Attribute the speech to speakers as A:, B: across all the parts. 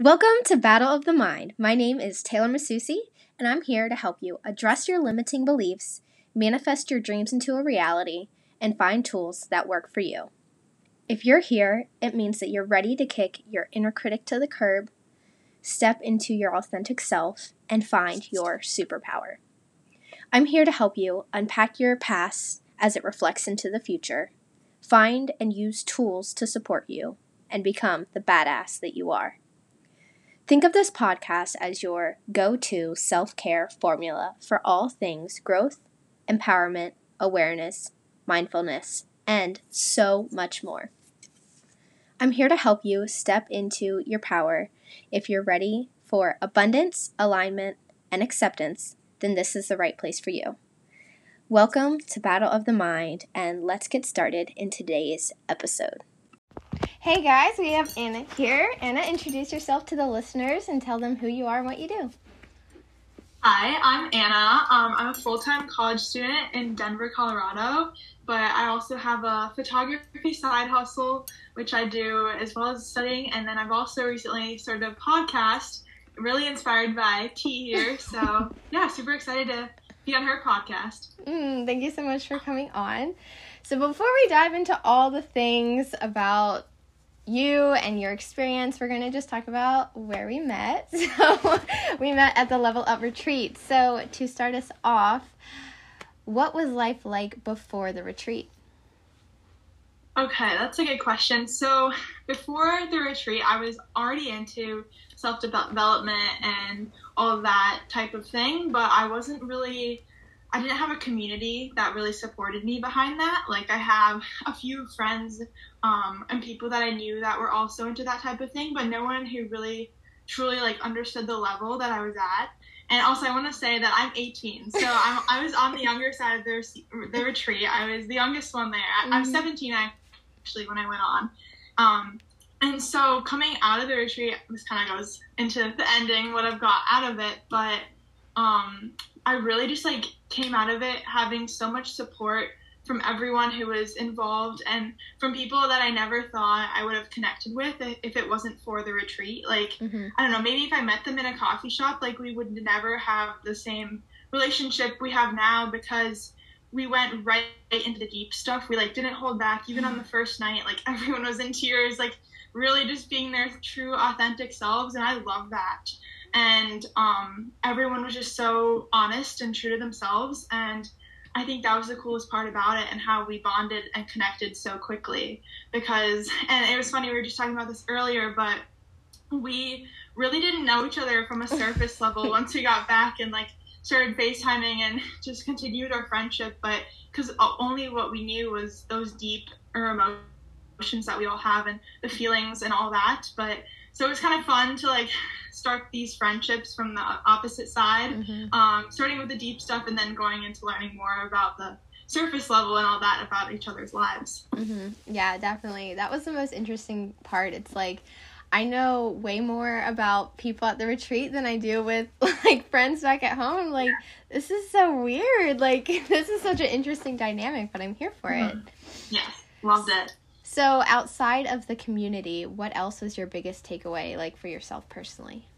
A: Welcome to Battle of the Mind. My name is Taylor Macuci, and I'm here to help you address your limiting beliefs, manifest your dreams into a reality, and find tools that work for you. If you're here, it means that you're ready to kick your inner critic to the curb, step into your authentic self, and find your superpower. I'm here to help you unpack your past as it reflects into the future, find and use tools to support you, and become the badass that you are. Think of this podcast as your go to self care formula for all things growth, empowerment, awareness, mindfulness, and so much more. I'm here to help you step into your power. If you're ready for abundance, alignment, and acceptance, then this is the right place for you. Welcome to Battle of the Mind, and let's get started in today's episode. Hey guys, we have Anna here. Anna, introduce yourself to the listeners and tell them who you are and what you do.
B: Hi, I'm Anna. Um, I'm a full time college student in Denver, Colorado, but I also have a photography side hustle, which I do as well as studying. And then I've also recently started a podcast, really inspired by T here. So, yeah, super excited to be on her podcast.
A: Mm, thank you so much for coming on. So, before we dive into all the things about you and your experience. We're going to just talk about where we met. So, we met at the Level Up retreat. So, to start us off, what was life like before the retreat?
B: Okay, that's a good question. So, before the retreat, I was already into self development and all that type of thing, but I wasn't really I didn't have a community that really supported me behind that. Like I have a few friends um, and people that I knew that were also into that type of thing, but no one who really truly like understood the level that I was at. And also, I want to say that I'm 18, so I'm, i was on the younger side of the, the retreat. I was the youngest one there. I, mm-hmm. I was 17 actually when I went on. Um, and so coming out of the retreat, this kind of goes into the ending, what I've got out of it, but um, I really just like came out of it having so much support from everyone who was involved and from people that I never thought I would have connected with if it wasn't for the retreat. Like, mm-hmm. I don't know, maybe if I met them in a coffee shop, like we would never have the same relationship we have now because we went right into the deep stuff. We like didn't hold back even on the first night. Like everyone was in tears, like really just being their true authentic selves and I love that and um, everyone was just so honest and true to themselves and i think that was the coolest part about it and how we bonded and connected so quickly because and it was funny we were just talking about this earlier but we really didn't know each other from a surface level once we got back and like started facetiming and just continued our friendship but because only what we knew was those deep emotions that we all have and the feelings and all that but so it was kind of fun to like start these friendships from the opposite side, mm-hmm. um, starting with the deep stuff and then going into learning more about the surface level and all that about each other's lives.
A: Mm-hmm. Yeah, definitely. That was the most interesting part. It's like I know way more about people at the retreat than I do with like friends back at home. I'm like, this is so weird. Like, this is such an interesting dynamic, but I'm here for mm-hmm. it.
B: Yes, loved it.
A: So, outside of the community, what else was your biggest takeaway, like for yourself personally?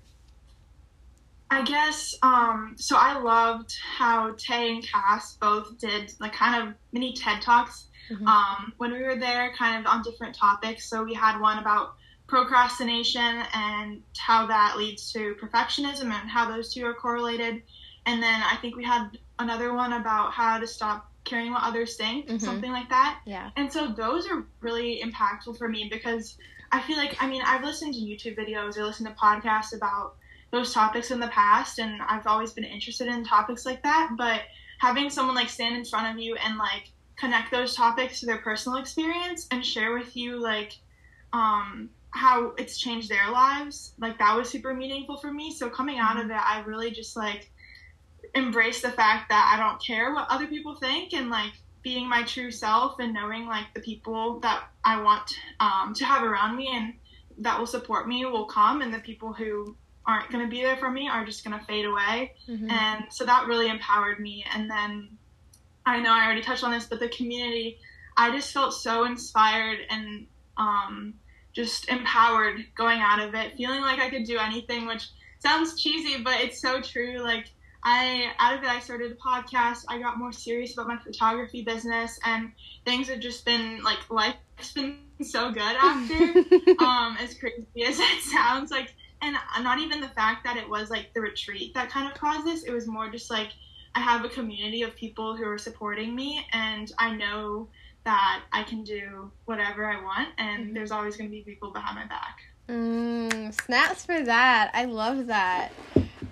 B: I guess um, so. I loved how Tay and Cass both did like kind of mini TED talks mm-hmm. um, when we were there, kind of on different topics. So we had one about procrastination and how that leads to perfectionism and how those two are correlated. And then I think we had another one about how to stop caring what others think, mm-hmm. something like that.
A: Yeah.
B: And so those are really impactful for me because I feel like I mean I've listened to YouTube videos or listened to podcasts about those topics in the past and I've always been interested in topics like that, but having someone like stand in front of you and like connect those topics to their personal experience and share with you like um how it's changed their lives, like that was super meaningful for me. So coming out of mm-hmm. it, I really just like embrace the fact that I don't care what other people think and like being my true self and knowing like the people that I want um, to have around me and that will support me will come and the people who aren't going to be there for me are just going to fade away. Mm-hmm. And so that really empowered me. And then I know I already touched on this, but the community, I just felt so inspired and um, just empowered going out of it, feeling like I could do anything, which sounds cheesy, but it's so true. Like I out of it I started a podcast. I got more serious about my photography business and things have just been like life's been so good after. um, as crazy as it sounds, like and not even the fact that it was like the retreat that kind of caused this. It was more just like I have a community of people who are supporting me and I know that I can do whatever I want and mm-hmm. there's always going to be people behind my back.
A: Mm, snaps for that. I love that.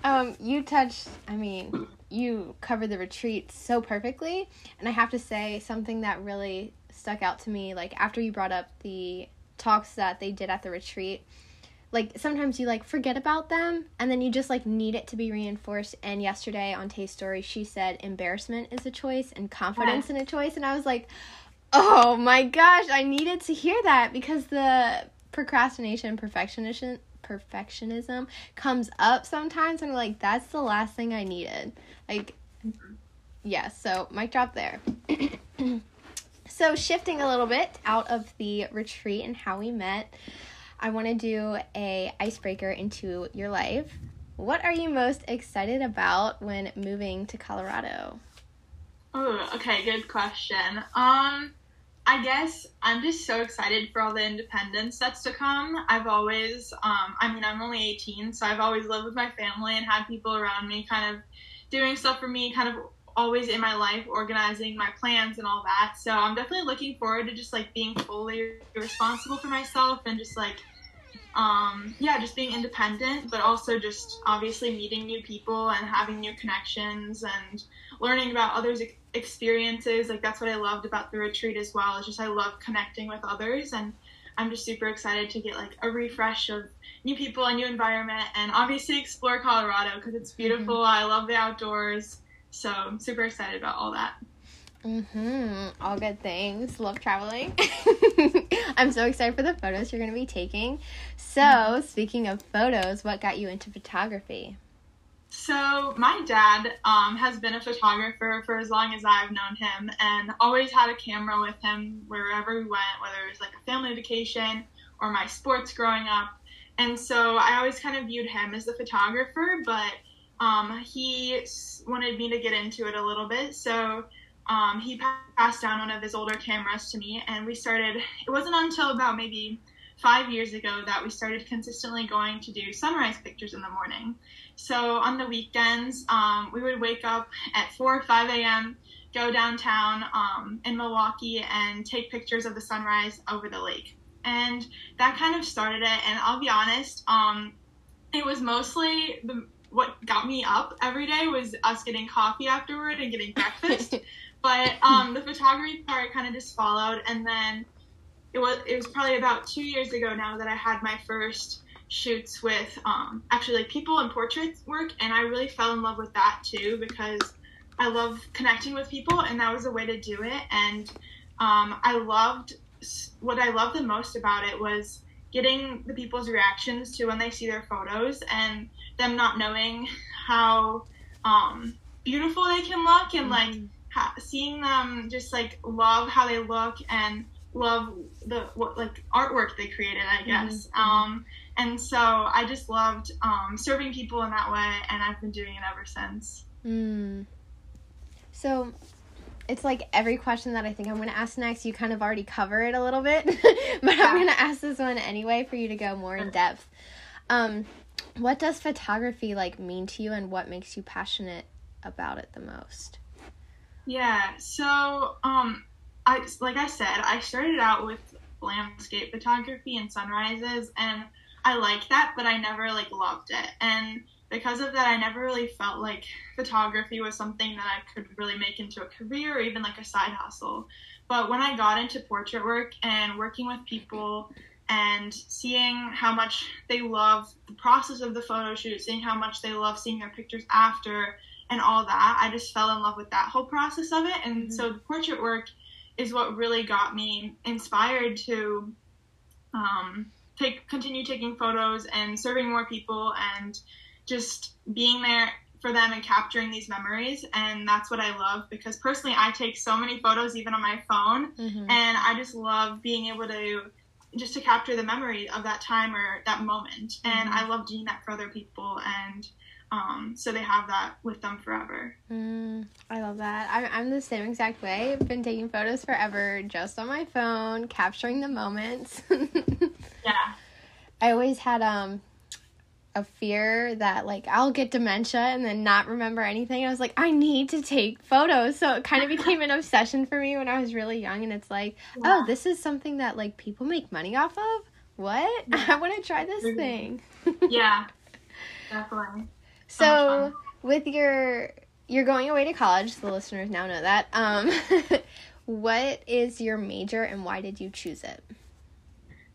A: Um, you touched, I mean, you covered the retreat so perfectly. And I have to say, something that really stuck out to me, like after you brought up the talks that they did at the retreat, like sometimes you like forget about them and then you just like need it to be reinforced. And yesterday on Taste Story, she said embarrassment is a choice and confidence yeah. in a choice. And I was like, oh my gosh, I needed to hear that because the procrastination perfectionism perfectionism comes up sometimes and I'm like that's the last thing I needed. Like yeah, so mic drop there. so shifting a little bit out of the retreat and how we met, I want to do a icebreaker into your life. What are you most excited about when moving to Colorado?
B: Oh, okay, good question. Um I guess I'm just so excited for all the independence that's to come. I've always, um, I mean, I'm only 18, so I've always lived with my family and had people around me kind of doing stuff for me, kind of always in my life, organizing my plans and all that. So I'm definitely looking forward to just like being fully responsible for myself and just like, um, yeah, just being independent, but also just obviously meeting new people and having new connections and learning about others' experiences. Like that's what I loved about the retreat as well. It's just I love connecting with others and I'm just super excited to get like a refresh of new people, a new environment, and obviously explore Colorado because it's beautiful. Mm-hmm. I love the outdoors, so I'm super excited about all that.
A: Mhm. All good things. Love traveling. I'm so excited for the photos you're going to be taking. So, mm-hmm. speaking of photos, what got you into photography?
B: So my dad um, has been a photographer for as long as I've known him, and always had a camera with him wherever we went, whether it was like a family vacation or my sports growing up. And so I always kind of viewed him as the photographer, but um, he wanted me to get into it a little bit. So um, he passed down one of his older cameras to me, and we started. It wasn't until about maybe five years ago that we started consistently going to do sunrise pictures in the morning. So on the weekends, um, we would wake up at 4 or 5 a.m., go downtown um, in Milwaukee, and take pictures of the sunrise over the lake. And that kind of started it. And I'll be honest, um, it was mostly the, what got me up every day was us getting coffee afterward and getting breakfast. but um, the photography part kind of just followed. And then it was it was probably about two years ago now that I had my first shoots with um, actually like people and portrait work, and I really fell in love with that too because I love connecting with people, and that was a way to do it. And um, I loved what I loved the most about it was getting the people's reactions to when they see their photos and them not knowing how um, beautiful they can look and like mm-hmm. ha- seeing them just like love how they look and love the what like artwork they created i guess mm-hmm. um, and so I just loved um, serving people in that way, and I've been doing it ever since.
A: Mm. So it's like every question that I think I'm going to ask next, you kind of already cover it a little bit, but yeah. I'm going to ask this one anyway for you to go more in depth. Um, what does photography like mean to you, and what makes you passionate about it the most?
B: Yeah, so um, I like I said, I started out with landscape photography and sunrises, and I liked that, but I never like loved it. And because of that, I never really felt like photography was something that I could really make into a career or even like a side hustle. But when I got into portrait work and working with people and seeing how much they love the process of the photo shoot, seeing how much they love seeing their pictures after and all that, I just fell in love with that whole process of it. And mm-hmm. so the portrait work is what really got me inspired to um, take continue taking photos and serving more people and just being there for them and capturing these memories and that's what I love because personally I take so many photos even on my phone mm-hmm. and I just love being able to just to capture the memory of that time or that moment. And
A: Mm-hmm.
B: I love doing that for other people, and um, so they have that with them forever.
A: Mm, I love that. I'm, I'm the same exact way. I've been taking photos forever just on my phone, capturing the moments.
B: Yeah.
A: I always had um a fear that like I'll get dementia and then not remember anything. I was like, I need to take photos. So it kind of became an obsession for me when I was really young and it's like,
B: Yeah.
A: oh, this is something that like people make money off of? What? I want to try this thing.
B: Yeah. Definitely.
A: So with your you're going away to college, the listeners now know that. Um what is your major and why did you choose it?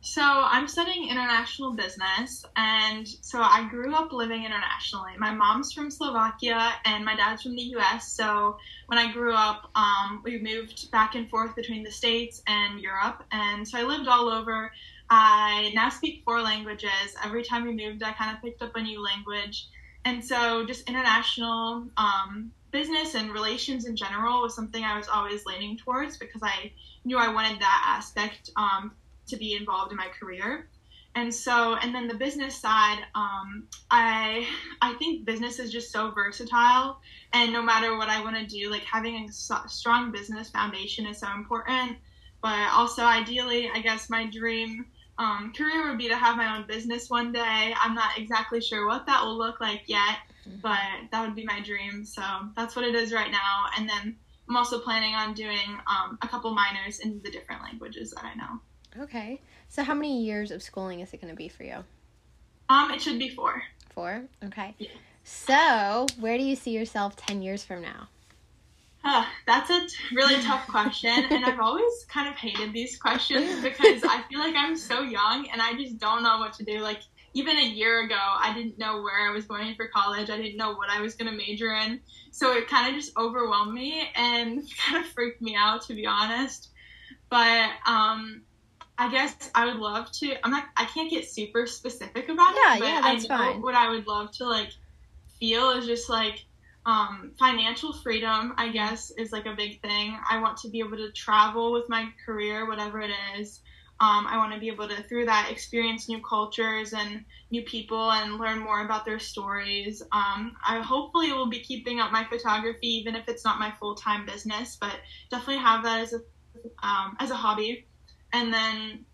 B: So I'm studying international business, and so I grew up living internationally. My mom's from Slovakia, and my dad's from the U.S. So when I grew up, um, we moved back and forth between the states and Europe, and so I lived all over. I now speak four languages. Every time we moved, I kind of picked up a new language, and so just international um, business and relations in general was something I was always leaning towards because I knew I wanted that aspect um, to be involved in my career. And so, and then the business side, um, I I think business is just so versatile, and no matter what I want to do, like having a strong business foundation is so important. But also, ideally, I guess my dream um, career would be to have my own business one day. I'm not exactly sure what that will look like yet, but that would be my dream. So that's what it is right now. And then I'm also planning on doing um, a couple minors in the different languages that I know.
A: Okay. So how many years of schooling is it going to be for you?
B: Um, it should be four.
A: Four? Okay.
B: Yeah.
A: So, where do you see yourself 10 years from now?
B: Huh, that's a t- really tough question, and I've always kind of hated these questions because I feel like I'm so young and I just don't know what to do. Like, even a year ago, I didn't know where I was going for college, I didn't know what I was going to major in. So it kind of just overwhelmed me and kind of freaked me out, to be honest. But, um, I guess I would love to. I'm not. I can't get super specific about
A: Yeah,
B: it. But
A: yeah,
B: I
A: that's
B: know
A: fine.
B: What I would love to like feel is just like um, financial freedom, I guess, is like a big thing. I want to be able to travel with my career, whatever it is. Um, I want to be able to, through that, experience new cultures and new people and learn more about their stories. Um, I hopefully will be keeping up my photography, even if it's not my full time business, but definitely have that as a um, as a hobby. And then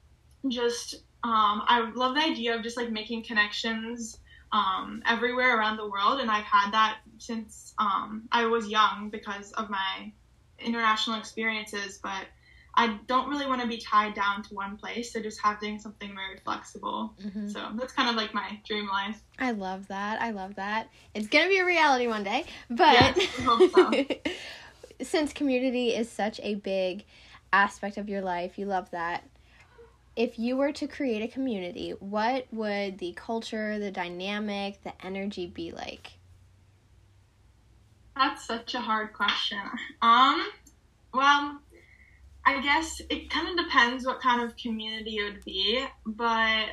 B: just um, I love the idea of just like making connections um, everywhere around the world, and I've had that since um, I was young because of my international experiences. But I don't really want to be tied down to one place, so just having something very flexible.
A: Mhm.
B: So that's kind of like my dream life.
A: I love that. I love that. It's going to be a reality one day, but
B: Yeah, so.
A: since community is such a big aspect of your life, you love that. If you were to create a community, what would the culture, the dynamic, the energy be like?
B: That's such a hard question. Um, well, I guess it kind of depends what kind of community it would be, but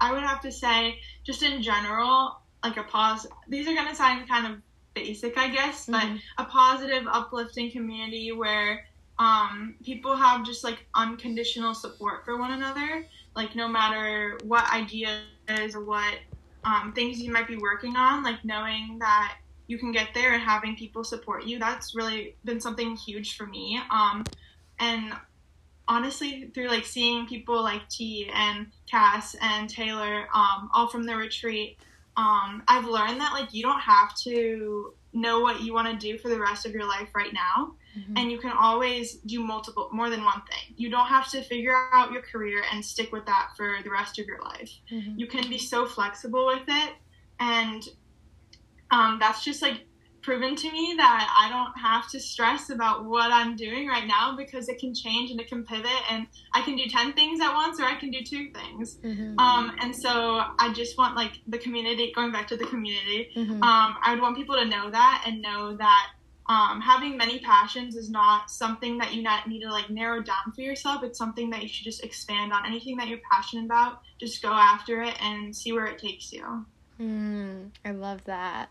B: I would have to say, just in general, like a pause. These are gonna sound kind of basic, I guess, but
A: Mhm.
B: a positive, uplifting community where um, people have just like unconditional support for one another. Like no matter what ideas or what um, things you might be working on, like knowing that you can get there and having people support you. That's really been something huge for me. Um, and honestly, through like seeing people like T and Cass and Taylor, um, all from the retreat, um, I've learned that like you don't have to know what you want to do for the rest of your life right now
A: Mhm.
B: and you can always do multiple more than one thing you don't have to figure out your career and stick with that for the rest of your life
A: Mhm.
B: you can be so flexible with it and um, that's just like proven to me that i don't have to stress about what i'm doing right now because it can change and it can pivot and i can do 10 things at once or i can do two things
A: Mhm.
B: um, and so i just want like the community going back to the community
A: Mhm.
B: um, I would want people to know that and know that um, having many passions is not something that you not need to like narrow down for yourself. It's something that you should just expand on. Anything that you're passionate about, just go after it and see where it takes you.
A: Mm, I love that.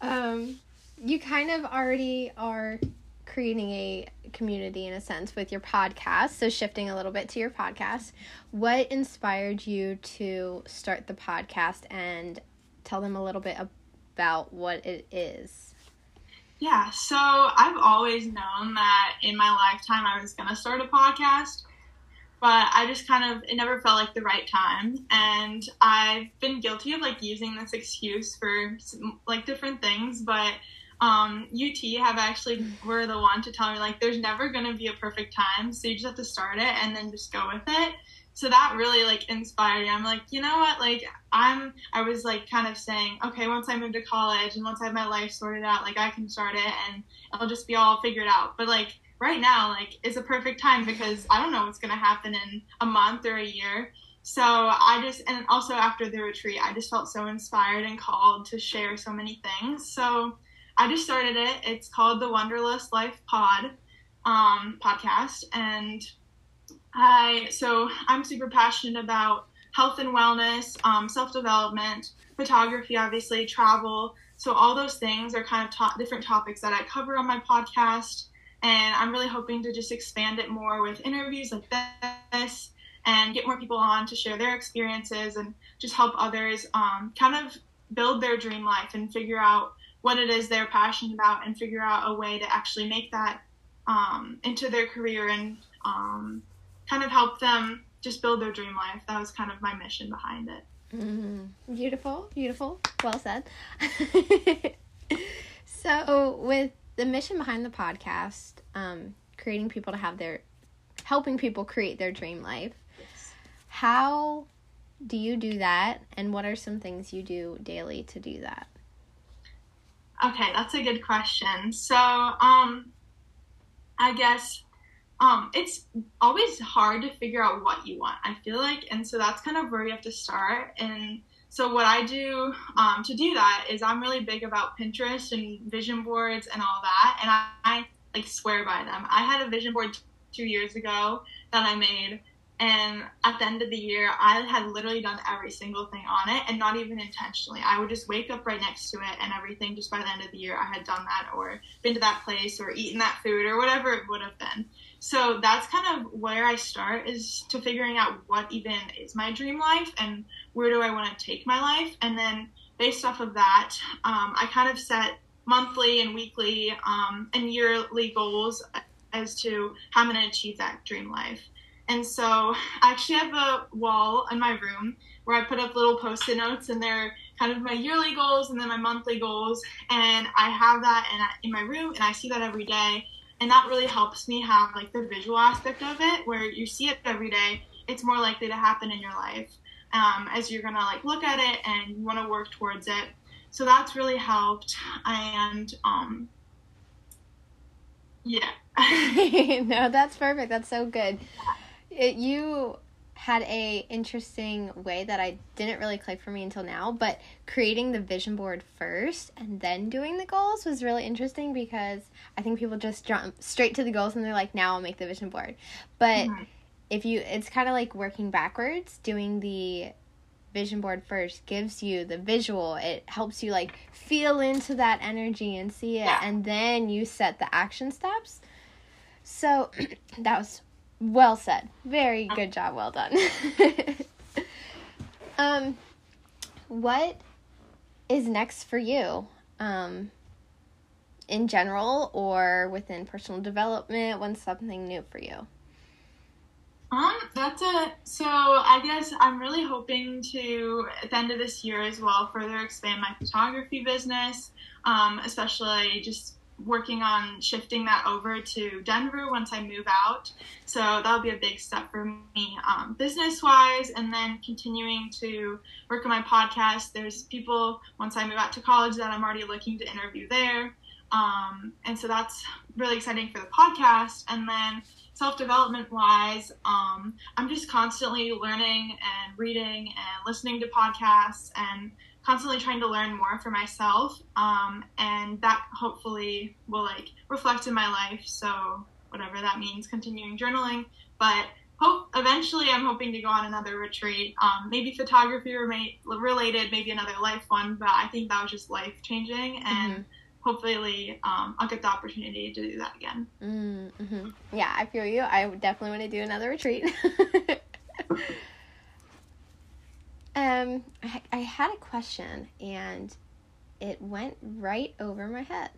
A: Um, you kind of already are creating a community in a sense with your podcast. So, shifting a little bit to your podcast, what inspired you to start the podcast and tell them a little bit about what it is?
B: Yeah, so I've always known that in my lifetime I was going to start a podcast, but I just kind of, it never felt like the right time. And I've been guilty of like using this excuse for like different things, but um, UT have actually were the one to tell me like there's never gonna be a perfect time, so you just have to start it and then just go with it. So that really like inspired me. I'm like, you know what? Like I'm I was like kind of saying, okay, once I move to college and once I have my life sorted out, like I can start it and it'll just be all figured out. But like right now, like is a perfect time because I don't know what's gonna happen in a month or a year. So I just and also after the retreat, I just felt so inspired and called to share so many things. So I just started it. It's called the Wanderlust Life Pod um, podcast, and I so I'm super passionate about health and wellness, um, self development, photography, obviously travel. So all those things are kind of to- different topics that I cover on my podcast, and I'm really hoping to just expand it more with interviews like this and get more people on to share their experiences and just help others um, kind of build their dream life and figure out what it is they're passionate about and figure out a way to actually make that um, into their career and um, kind of help them just build their dream life. That was kind of my mission behind it.
A: Mm-hmm. Beautiful, beautiful. Well said. so, with the mission behind the podcast, um, creating people to have their, helping people create their dream life, yes. how do you do that? And what are some things you do daily to do that?
B: Okay, that's a good question. So, um, I guess um, it's always hard to figure out what you want. I feel like, and so that's kind of where you have to start. And so, what I do um, to do that is I'm really big about Pinterest and vision boards and all that, and I, I like swear by them. I had a vision board two years ago that I made and at the end of the year, I had literally done every single thing on it and not even intentionally. I would just wake up right next to it and everything just by the end of the year I had done that or been to that place or eaten that food or whatever it would have been. So that's kind of where I start is to figuring out what even is my dream life and where do I want to take my life. And then based off of that, um, I kind of set monthly and weekly um, and yearly goals as to how I'm going to achieve that dream life. And so I actually have a wall in my room where I put up little post-it notes and they're kind of my yearly goals and then my monthly goals. And I have that in, in my room and I see that every day. And that really helps me have like the visual aspect of it where you see it every day. It's more likely to happen in your life um, as you're to like look at it and you want to work towards it. So that's really helped. And um, yeah.
A: no, that's perfect. That's so good. It, you had a interesting way that I didn't really click for me until now, but creating the vision board first and then doing the goals was really interesting because I think people just jump straight to the goals and they're like, now I'll make the vision board. But mm-hmm. if you, it's kind of like working backwards, doing the vision board first gives you the visual. It helps you like feel into that energy and see it, yeah. and then you set the action steps. So that was well said. Very good job. Well done. um, what is next for you? Um, in general or within personal development? When's something new for you?
B: Um, that's a So I guess I'm really hoping to at the end of this year as well further expand my photography business, um, especially just working on shifting that over to Denver once I move out. So that'll be a big step for me um, business wise. And then continuing to work on my podcast. There's people once I move out to college that I'm already looking to interview there. Um, and so that's really exciting for the podcast. And then self development wise, um, I'm just constantly learning and reading and listening to podcasts and constantly trying to learn more for myself um, and that hopefully will like reflect in my life so whatever that means continuing journaling but hope eventually i'm hoping to go on another retreat um, maybe photography related maybe another life one but i think that was just life changing and mm-hmm. hopefully um, I'll get the opportunity to do that again.
A: Mm-hmm. Yeah, I feel you. I definitely want to do another retreat. um, I, I had a question and it went right over my head.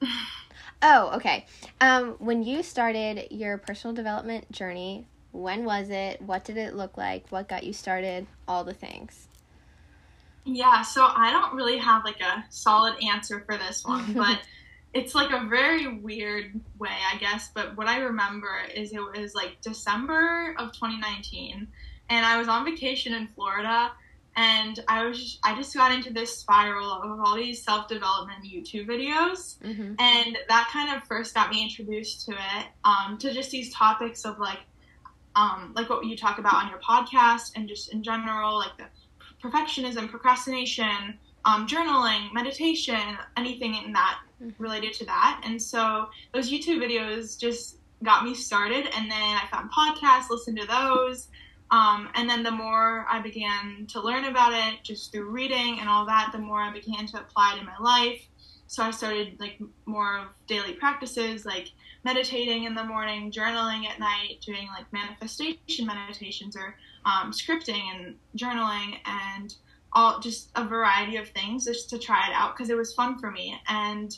A: oh, okay. Um, when you started your personal development journey, when was it? What did it look like? What got you started? All the things.
B: Yeah, so I don't really have like a solid answer for this one, but it's like a very weird way, I guess. But what I remember is it was like December of 2019, and I was on vacation in Florida, and I was just, I just got into this spiral of all these self development YouTube videos, mm-hmm. and that kind of first got me introduced to it, um, to just these topics of like, um, like what you talk about on your podcast, and just in general, like the perfectionism, procrastination, um, journaling, meditation, anything in that mm-hmm. related to that. And so those YouTube videos just got me started. And then I found podcasts, listened to those. Um, and then the more I began to learn about it, just through reading and all that, the more I began to apply it in my life. So I started like more of daily practices, like meditating in the morning, journaling at night, doing like manifestation meditations or um, scripting and journaling and all just a variety of things just to try it out because it was fun for me. And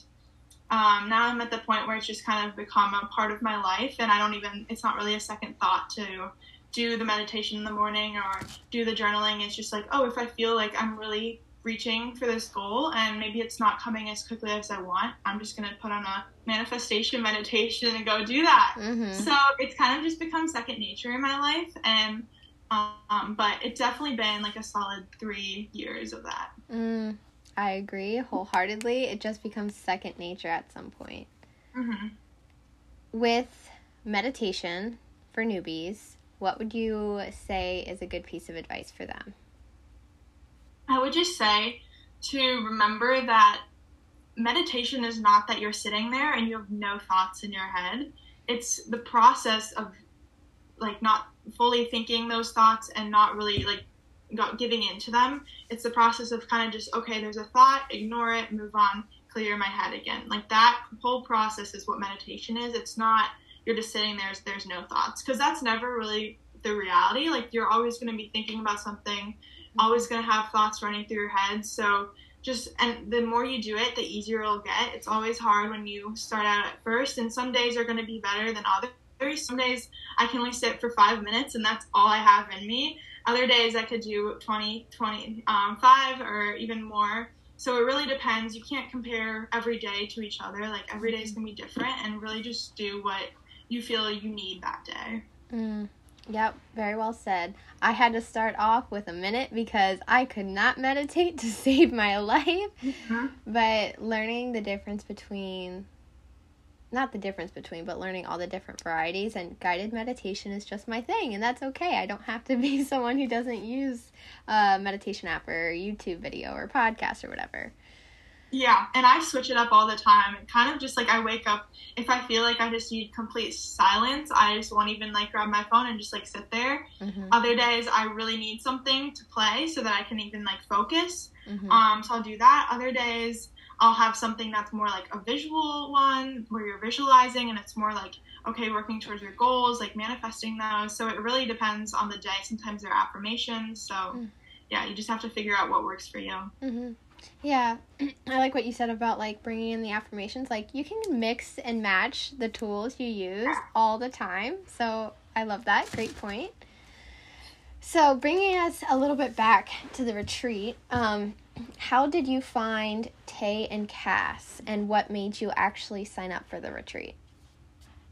B: um, now I'm at the point where it's just kind of become a part of my life, and I don't even, it's not really a second thought to do the meditation in the morning or do the journaling. It's just like, oh, if I feel like I'm really reaching for this goal and maybe it's not coming as quickly as I want, I'm just going to put on a manifestation meditation and go do that. Mm-hmm. So it's kind of just become second nature in my life. And um, but it's definitely been like a solid three years of that.
A: Mm, I agree wholeheartedly. It just becomes second nature at some point. Mm-hmm. With meditation for newbies, what would you say is a good piece of advice for them?
B: I would just say to remember that meditation is not that you're sitting there and you have no thoughts in your head. It's the process of like not fully thinking those thoughts and not really like got giving into them. It's the process of kind of just okay, there's a thought, ignore it, move on, clear my head again. Like that whole process is what meditation is. It's not you're just sitting there, there's no thoughts because that's never really the reality. Like you're always going to be thinking about something, always going to have thoughts running through your head. So just and the more you do it, the easier it'll get. It's always hard when you start out at first, and some days are going to be better than others some days I can only sit for five minutes and that's all I have in me. Other days I could do 20, 25 um, or even more. So it really depends. You can't compare every day to each other. Like every day is going to be different and really just do what you feel you need that day.
A: Mm. Yep, very well said. I had to start off with a minute because I could not meditate to save my life. Mm-hmm. But learning the difference between not the difference between, but learning all the different varieties and guided meditation is just my thing, and that's okay. I don't have to be someone who doesn't use a meditation app or YouTube video or podcast or whatever.
B: Yeah, and I switch it up all the time. Kind of just like I wake up if I feel like I just need complete silence, I just won't even like grab my phone and just like sit there. Mm-hmm. Other days I really need something to play so that I can even like focus. Mm-hmm. Um, so I'll do that. Other days I'll have something that's more like a visual one where you're visualizing and it's more like, okay, working towards your goals, like manifesting those. So it really depends on the day. Sometimes they're affirmations. So mm. yeah, you just have to figure out what works for you.
A: Mm-hmm. Yeah, I like what you said about like bringing in the affirmations. Like you can mix and match the tools you use all the time. So I love that. Great point. So bringing us a little bit back to the retreat, um, how did you find Tay and Cass, and what made you actually sign up for the retreat?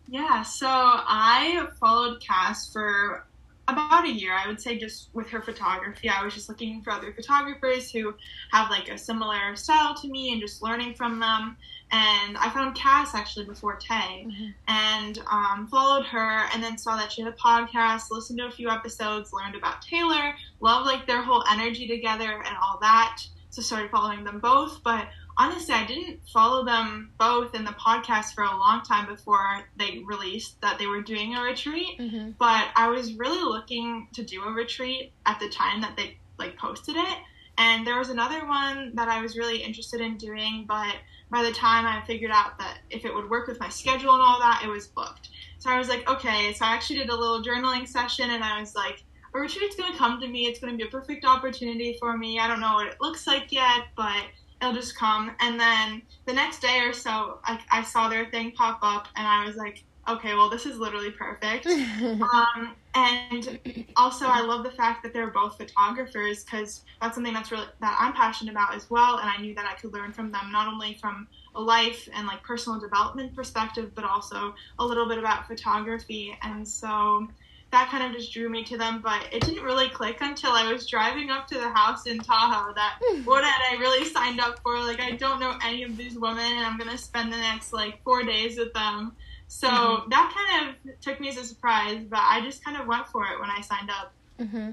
B: Yeah, so I followed Cass for about a year, I would say, just with her photography. I was just looking for other photographers who have like a similar style to me and just learning from them. And I found Cass actually before Tay mm-hmm. and um, followed her and then saw that she had a podcast, listened to a few episodes, learned about Taylor, loved like their whole energy together and all that. So started following them both. But honestly, I didn't follow them both in the podcast for a long time before they released that they were doing a retreat. Mm-hmm. But I was really looking to do a retreat at the time that they like posted it. And there was another one that I was really interested in doing, but by the time I figured out that if it would work with my schedule and all that, it was booked. So I was like, okay. So I actually did a little journaling session and I was like, a retreat's going to come to me. It's going to be a perfect opportunity for me. I don't know what it looks like yet, but it'll just come. And then the next day or so, I, I saw their thing pop up and I was like, okay, well, this is literally perfect. um, and also, I love the fact that they're both photographers because that's something that's really that I'm passionate about as well. And I knew that I could learn from them not only from a life and like personal development perspective, but also a little bit about photography. And so that kind of just drew me to them. But it didn't really click until I was driving up to the house in Tahoe that what had I really signed up for? Like, I don't know any of these women, and I'm gonna spend the next like four days with them. So mm-hmm. that kind of took me as a surprise, but I just kind of went for it when I signed up.
A: Mm-hmm.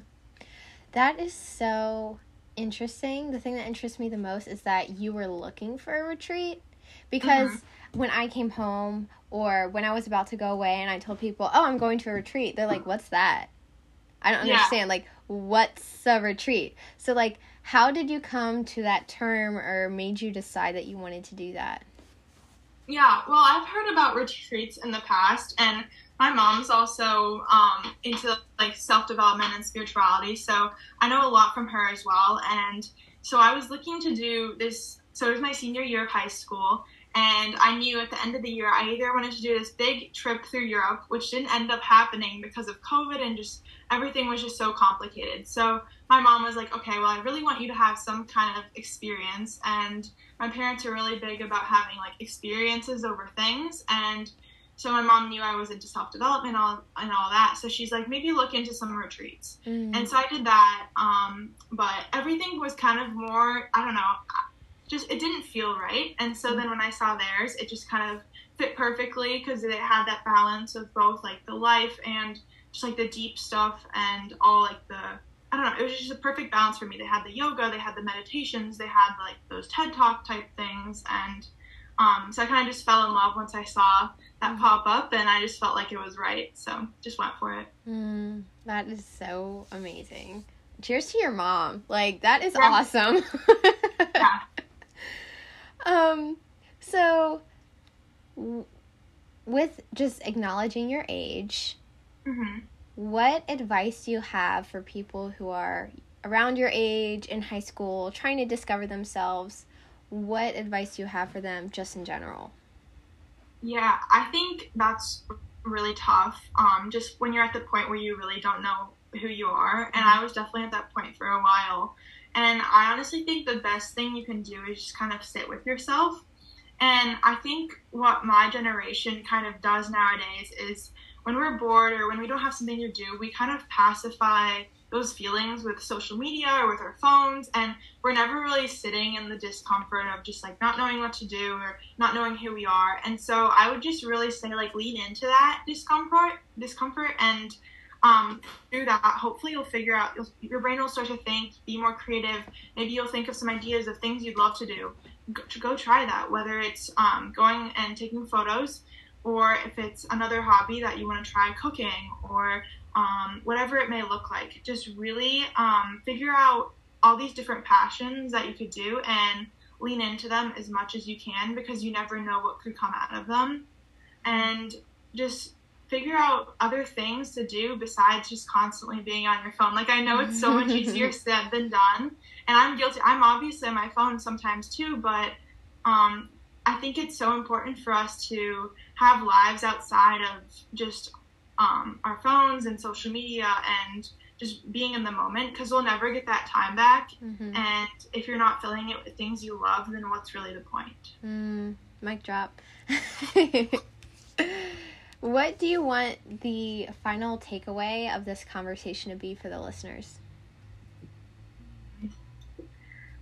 A: That is so interesting. The thing that interests me the most is that you were looking for a retreat because mm-hmm. When I came home or when I was about to go away and I told people, "Oh, I'm going to a retreat," they're like, "What's that?" I don't understand. Yeah. Like, what's a retreat? So, like, how did you come to that term or made you decide that you wanted to do that?
B: Yeah, well, I've heard about retreats in the past, and my mom's also um, into like self development and spirituality, so I know a lot from her as well. And so I was looking to do this. So it was my senior year of high school, and I knew at the end of the year I either wanted to do this big trip through Europe, which didn't end up happening because of COVID and just everything was just so complicated. So my mom was like, okay, well, I really want you to have some kind of experience. And my parents are really big about having like experiences over things. And so my mom knew I was into self development and all that. So she's like, maybe look into some retreats. Mm. And so I did that. Um, but everything was kind of more, I don't know, just it didn't feel right. And so mm. then when I saw theirs, it just kind of fit perfectly because it had that balance of both like the life and just like the deep stuff and all like the I don't know, it was just a perfect balance for me. They had the yoga, they had the meditations, they had like those TED Talk type things, and um, so I kind of just fell in love once I saw that mm. pop up, and I just felt like it was right, so just went for it.
A: Mm, that is so amazing. Cheers to your mom! Like that is yeah. awesome. yeah. Um. So, w- with just acknowledging your age, Mm-hmm. What advice do you have for people who are around your age in high school trying to discover themselves? What advice do you have for them just in general?
B: Yeah, I think that's really tough. Um, just when you're at the point where you really don't know who you are, and I was definitely at that point for a while. And I honestly think the best thing you can do is just kind of sit with yourself. And I think what my generation kind of does nowadays is when we're bored or when we don't have something to do, we kind of pacify those feelings with social media or with our phones and we're never really sitting in the discomfort of just like not knowing what to do or not knowing who we are and so i would just really say like lean into that discomfort discomfort and um, through that hopefully you'll figure out you'll, your brain will start to think be more creative maybe you'll think of some ideas of things you'd love to do go, go try that whether it's um, going and taking photos or if it's another hobby that you want to try cooking or um, whatever it may look like. Just really um, figure out all these different passions that you could do and lean into them as much as you can because you never know what could come out of them. And just figure out other things to do besides just constantly being on your phone. Like I know it's so much easier said than done, and I'm guilty. I'm obviously on my phone sometimes too, but um, I think it's so important for us to have lives outside of just um, our phones and social media and just being in the moment because we'll never get that time back. Mm-hmm. And if you're not filling it with things you love, then what's really the point?
A: Mm, mic drop. what do you want the final takeaway of this conversation to be for the listeners?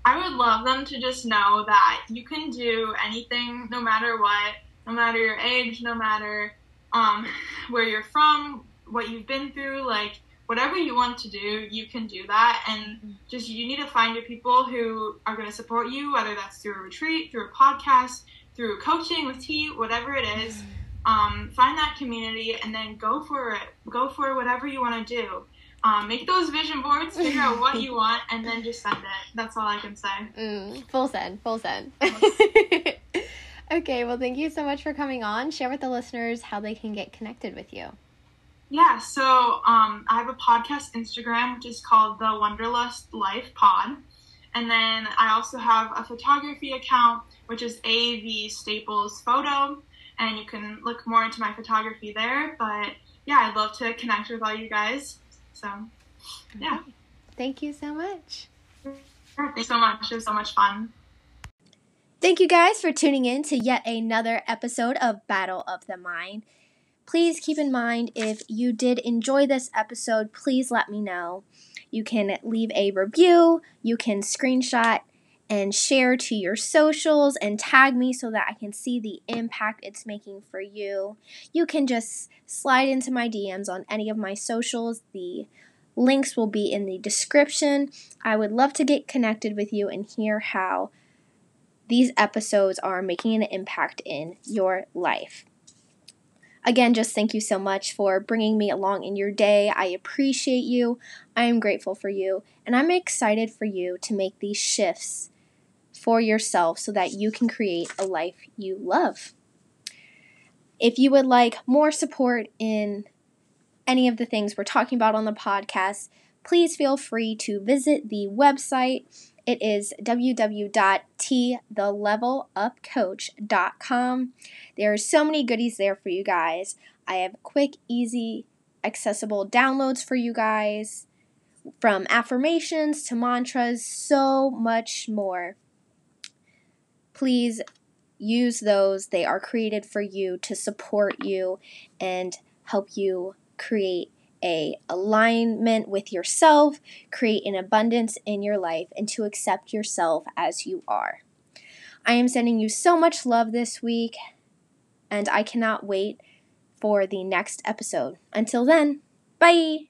B: I would love them to just know that you can do anything no matter what, no matter your age, no matter um, where you're from, what you've been through, like whatever you want to do, you can do that. And just you need to find your people who are going to support you, whether that's through a retreat, through a podcast, through coaching with T, whatever it is. Um, find that community and then go for it. Go for whatever you want to do. um, make those vision boards, figure out what you want, and then just send it. That's all I can say.
A: Mm, full send, full send. okay, well, thank you so much for coming on. Share with the listeners how they can get connected with you.
B: Yeah, so um, I have a podcast Instagram, which is called the Wanderlust Life Pod. And then I also have a photography account, which is AV Staples Photo. And you can look more into my photography there. But yeah, I'd love to connect with all you guys. So, yeah.
A: Thank you so much.
B: Thanks so much. It was so much fun.
A: Thank you guys for tuning in to yet another episode of Battle of the Mind. Please keep in mind if you did enjoy this episode, please let me know. You can leave a review, you can screenshot and share to your socials and tag me so that I can see the impact it's making for you. You can just slide into my DMs on any of my socials. The links will be in the description. I would love to get connected with you and hear how these episodes are making an impact in your life. Again, just thank you so much for bringing me along in your day. I appreciate you. I am grateful for you. And I'm excited for you to make these shifts for yourself so that you can create a life you love. If you would like more support in any of the things we're talking about on the podcast, please feel free to visit the website it is www.thelevelupcoach.com. There are so many goodies there for you guys. I have quick, easy, accessible downloads for you guys from affirmations to mantras, so much more. Please use those. They are created for you to support you and help you create a alignment with yourself, create an abundance in your life, and to accept yourself as you are. I am sending you so much love this week, and I cannot wait for the next episode. Until then, bye!